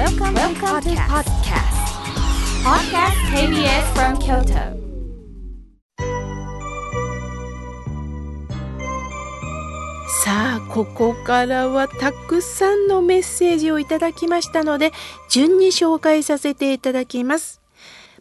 Welcome, Welcome to podcast. Podcast. KBS from Kyoto. さあここからはたくさんのメッセージをいただきましたので順に紹介させていただきます。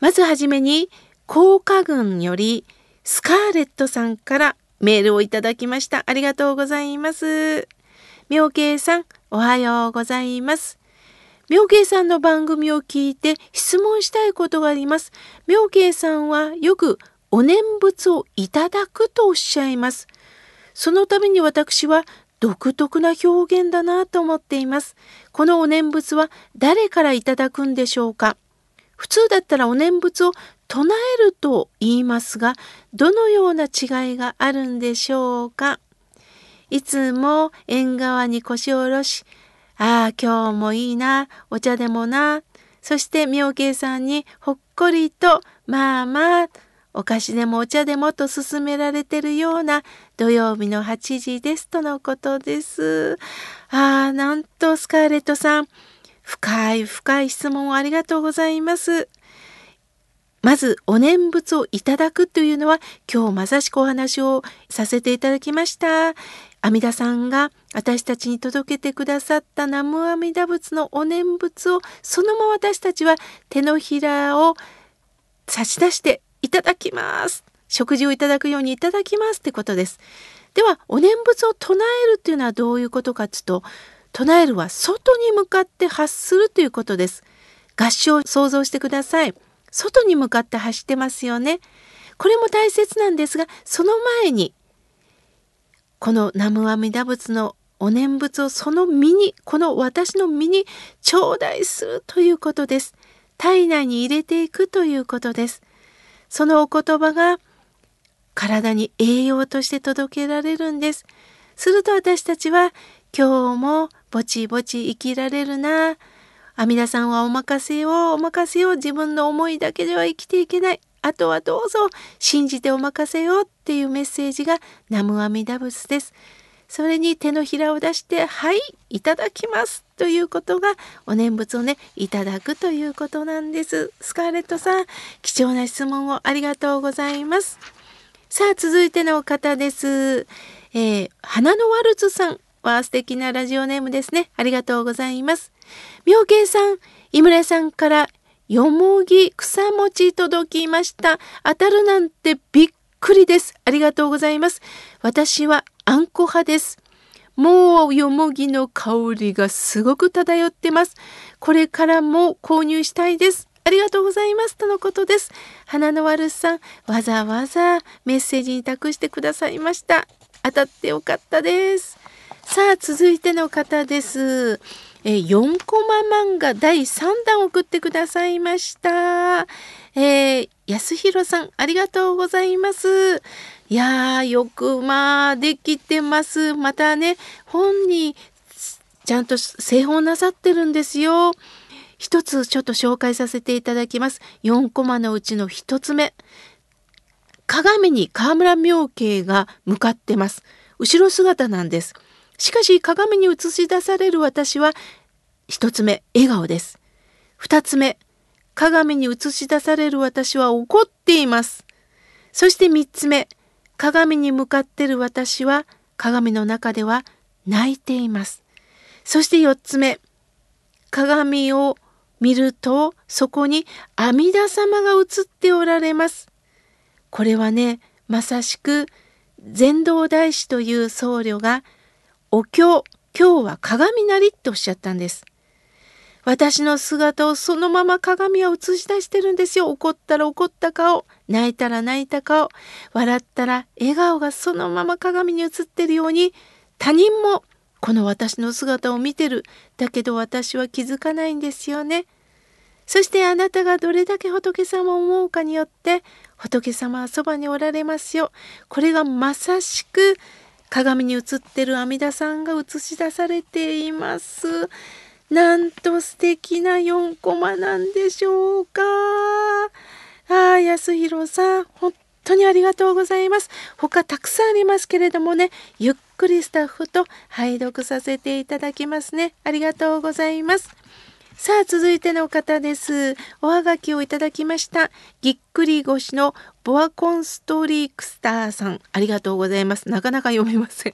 まずはじめに甲賀郡よりスカーレットさんからメールをいただきました。ありがとうございます。妙慶さんおはようございます妙慶さんの番組を聞いて質問したいことがあります。妙慶さんはよくお念仏をいただくとおっしゃいます。そのために私は独特な表現だなと思っています。このお念仏は誰からいただくんでしょうか？普通だったらお念仏を唱えると言いますが、どのような違いがあるんでしょうか？いつも縁側に腰を下ろし、ああ、今日もいいな、お茶でもな、そして妙慶さんにほっこりと、まあまあ、お菓子でもお茶でもと勧められてるような土曜日の8時ですとのことです。ああ、なんとスカーレットさん、深い深い質問をありがとうございます。まず、お念仏をいただくというのは、今日まさしくお話をさせていただきました。阿弥陀さんが私たちに届けてくださった南無阿弥陀仏のお念仏を、そのまま私たちは手のひらを差し出していただきます。食事をいただくようにいただきますってことです。では、お念仏を唱えるっていうのはどういうことかっていうと、唱えるは外に向かって発するということです。合唱を想像してください。外に向かって発してますよね。これも大切なんですが、その前に、この南無阿弥陀仏のお念仏をその身に、この私の身に頂戴するということです。体内に入れていくということです。そのお言葉が体に栄養として届けられるんです。すると私たちは今日もぼちぼち生きられるな。阿弥陀さんはお任せよ、お任せよ、自分の思いだけでは生きていけない。あとはどうぞ信じてお任せよっていうメッセージが南無阿弥陀仏です。それに手のひらを出して「はいいただきます」ということがお念仏をねいただくということなんです。スカーレットさん貴重な質問をありがとうございます。さあ続いての方です。えー、花のワルツさんは素敵なラジオネームですね。ありがとうございます。妙慶さん、井村さんからよもぎ草餅届きました。当たるなんてびっくりです。ありがとうございます。私はあんこ派です。もうよもぎの香りがすごく漂ってます。これからも購入したいです。ありがとうございますとのことです。花の悪さん、わざわざメッセージに託してくださいました。当たってよかったです。さあ、続いての方です。え4コマ漫画第3弾送ってくださいました。えー、安弘さん、ありがとうございます。いやー、よくまあ、できてます。またね、本にちゃんと製本なさってるんですよ。一つちょっと紹介させていただきます。4コマのうちの1つ目。鏡に河村明慶が向かってます。後ろ姿なんです。しかし鏡に映し出される私は一つ目笑顔です。二つ目鏡に映し出される私は怒っています。そして三つ目鏡に向かってる私は鏡の中では泣いています。そして四つ目鏡を見るとそこに阿弥陀様が映っておられます。これはねまさしく禅道大師という僧侶がお経、今日は鏡なりっておっしゃったんです。私の姿をそのまま鏡は映し出してるんですよ。怒ったら怒った顔、泣いたら泣いた顔、笑ったら笑顔がそのまま鏡に映ってるように、他人もこの私の姿を見てる。だけど私は気づかないんですよね。そしてあなたがどれだけ仏様を思うかによって仏様はそばにおられますよ。これがまさしく鏡に映ってる阿弥陀さんが映し出されています。なんと素敵な4コマなんでしょうか。ああ、安弘さん、本当にありがとうございます。他たくさんありますけれどもね、ゆっくりスタッフと拝読させていただきますね。ありがとうございます。さあ続いての方です。おはがきをいただきました。ぎっくり腰のボアコンストリークスターさん。ありがとうございます。なかなか読めません。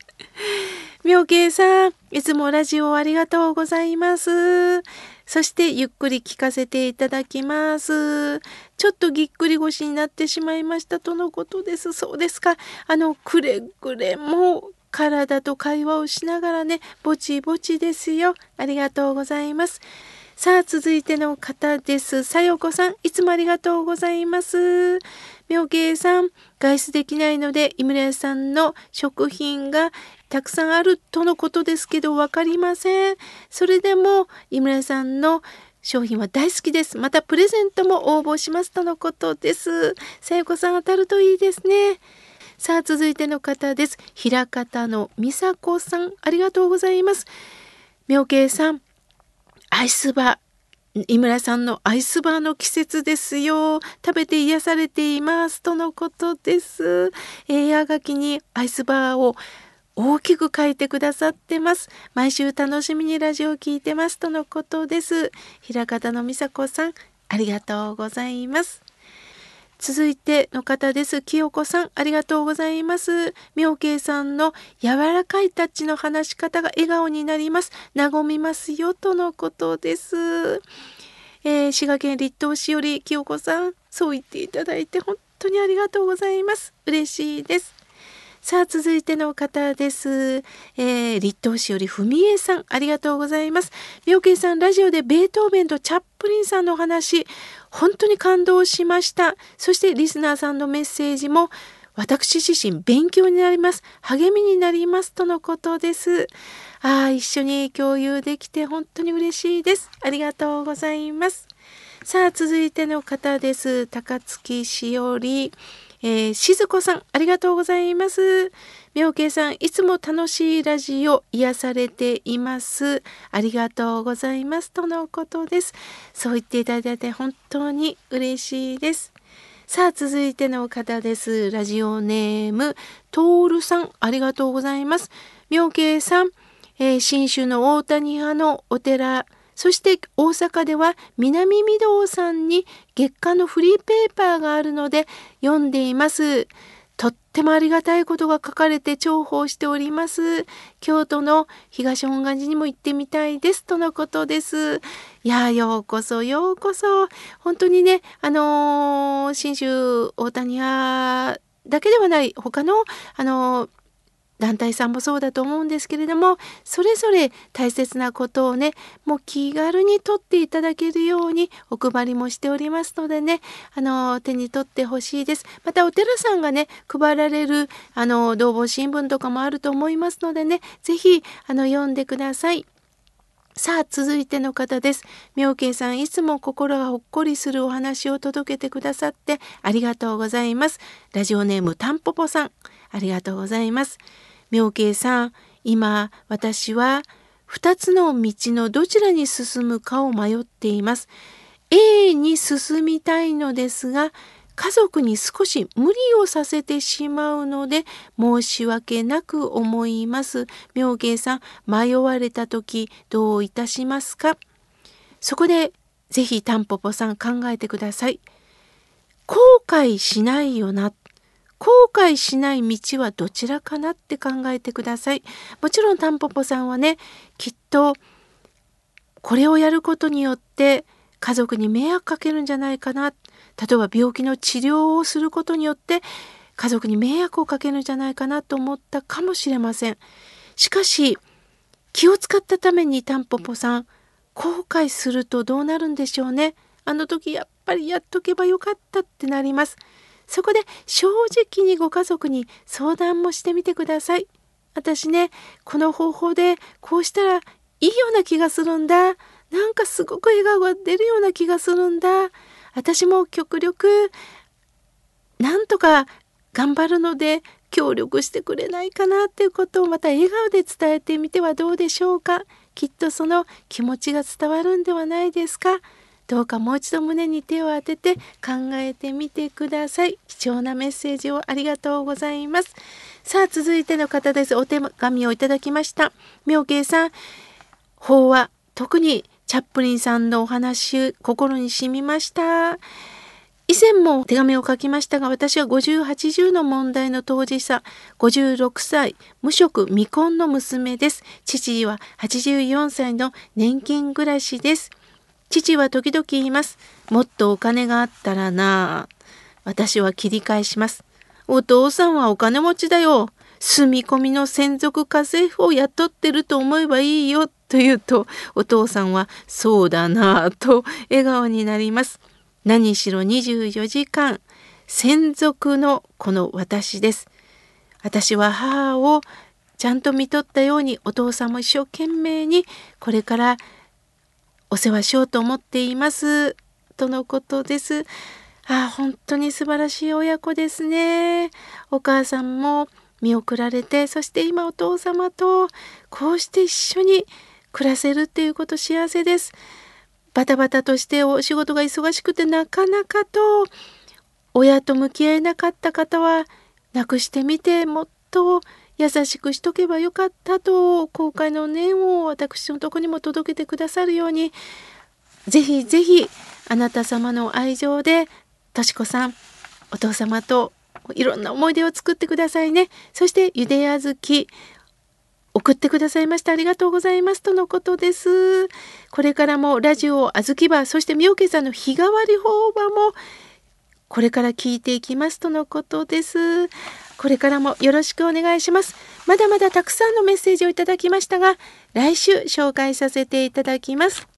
妙慶さんいつもラジオありがとうございます。そしてゆっくり聞かせていただきます。ちょっとぎっくり腰になってしまいましたとのことです。そうですか。あのくれぐれも体と会話をしながらねぼちぼちですよ。ありがとうございます。さあ続いての方ですさよこさんいつもありがとうございます妙慶さん外出できないので井村屋さんの食品がたくさんあるとのことですけど分かりませんそれでも井村屋さんの商品は大好きです。またプレゼントも応募しますとのことです。さよこさん当たるといいですね。さあ続いての方です。平方の美佐子さんありがとうございます。妙慶さんアイスバー井村さんのアイスバーの季節ですよ。食べて癒されていますとのことです。えー、がきにアイスバーを大きく書いてくださってます。毎週楽しみにラジオを聞いてますとのことです。平方の美佐子さん、ありがとうございます。続いての方です。清子さん、ありがとうございます。妙慶さんの柔らかいタッチの話し方が笑顔になります。和みますよ、とのことです。えー、滋賀県立東市より清子さん、そう言っていただいて本当にありがとうございます。嬉しいです。さあ続いての方です。えー、立東市よりふみえさんありがとうございます。妙慶さんラジオでベートーベンとチャップリンさんの話本当に感動しました。そしてリスナーさんのメッセージも私自身勉強になります。励みになりますとのことです。ああ、一緒に共有できて本当に嬉しいです。ありがとうございます。さあ、続いての方です。高槻しおり。えー、静子さん、ありがとうございます。妙慶さん、いつも楽しいラジオ癒されています。ありがとうございます。とのことです。そう言っていただいて本当に嬉しいです。さあ、続いての方です。ラジオネーム、トールさん、ありがとうございます。妙慶さん、えー、新種の大谷派のお寺、そして大阪では南御堂さんに月間のフリーペーパーがあるので読んでいます。とってもありがたいことが書かれて重宝しております。京都の東本願寺にも行ってみたいですとのことです。いやようこそようこそ本当にねあのー、信州大谷屋だけではない他のあのー団体さんもそうだと思うんですけれどもそれぞれ大切なことをねもう気軽に取っていただけるようにお配りもしておりますのでねあの手に取ってほしいですまたお寺さんがね配られるあの同房新聞とかもあると思いますのでね是非あの読んでください。さあ続いての方です。妙慶さんいつも心がほっこりするお話を届けてくださってありがとうございます。ラジオネームたんぽぽさんありがとうございます。妙慶さん今私は2つの道のどちらに進むかを迷っています。A に進みたいのですが家族に少し無理をさせてしまうので申し訳なく思います。妙慶さん迷われた時どういたしますか？そこでぜひタンポポさん考えてください。後悔しないよな後悔しない道はどちらかなって考えてください。もちろんタンポポさんはねきっとこれをやることによって家族に迷惑かけるんじゃないかな例えば病気の治療をすることによって家族に迷惑をかけるんじゃないかなと思ったかもしれません。しかし気を使ったためにタンポポさん後悔するとどうなるんでしょうね。あの時やっぱりやっとけばよかったってなります。そこで正直にご家族に相談もしてみてください。私ね、この方法でこうしたらいいような気がするんだ。なんかすごく笑顔が出るような気がするんだ。私も極力なんとか頑張るので協力してくれないかなっていうことをまた笑顔で伝えてみてはどうでしょうか。きっとその気持ちが伝わるんではないですか。どうかもう一度胸に手を当てて考えてみてください貴重なメッセージをありがとうございますさあ続いての方ですお手紙をいただきました妙慶さん法は特にチャップリンさんのお話、心に染みました。以前も手紙を書きましたが、私は50、80の問題の当事者、56歳、無職、未婚の娘です。父は84歳の年金暮らしです。父は時々言います。もっとお金があったらな私は切り返します。お父さんはお金持ちだよ。住み込みの専属家政婦を雇ってると思えばいいよ。と言うと、お父さんはそうだなぁと笑顔になります。何しろ24時間専属のこの私です。私は母をちゃんと見とったようにお父さんも一生懸命にこれからお世話しようと思っていますとのことです。あ本当に素晴らしい親子ですね。お母さんも見送られてそして今お父様とこうして一緒に暮らせるっていうこと幸せです。バタバタとしてお仕事が忙しくてなかなかと親と向き合えなかった方はなくしてみてもっと優しくしとけばよかったと後悔の念を私のとこにも届けてくださるようにぜひぜひあなた様の愛情でとしこさんお父様といろんな思い出を作ってくださいねそしてゆであずき送ってくださいましてありがとうございますとのことです。これからもラジオあずきバー、そしてみおけさんの日替わり法場もこれから聞いていきますとのことです。これからもよろしくお願いします。まだまだたくさんのメッセージをいただきましたが、来週紹介させていただきます。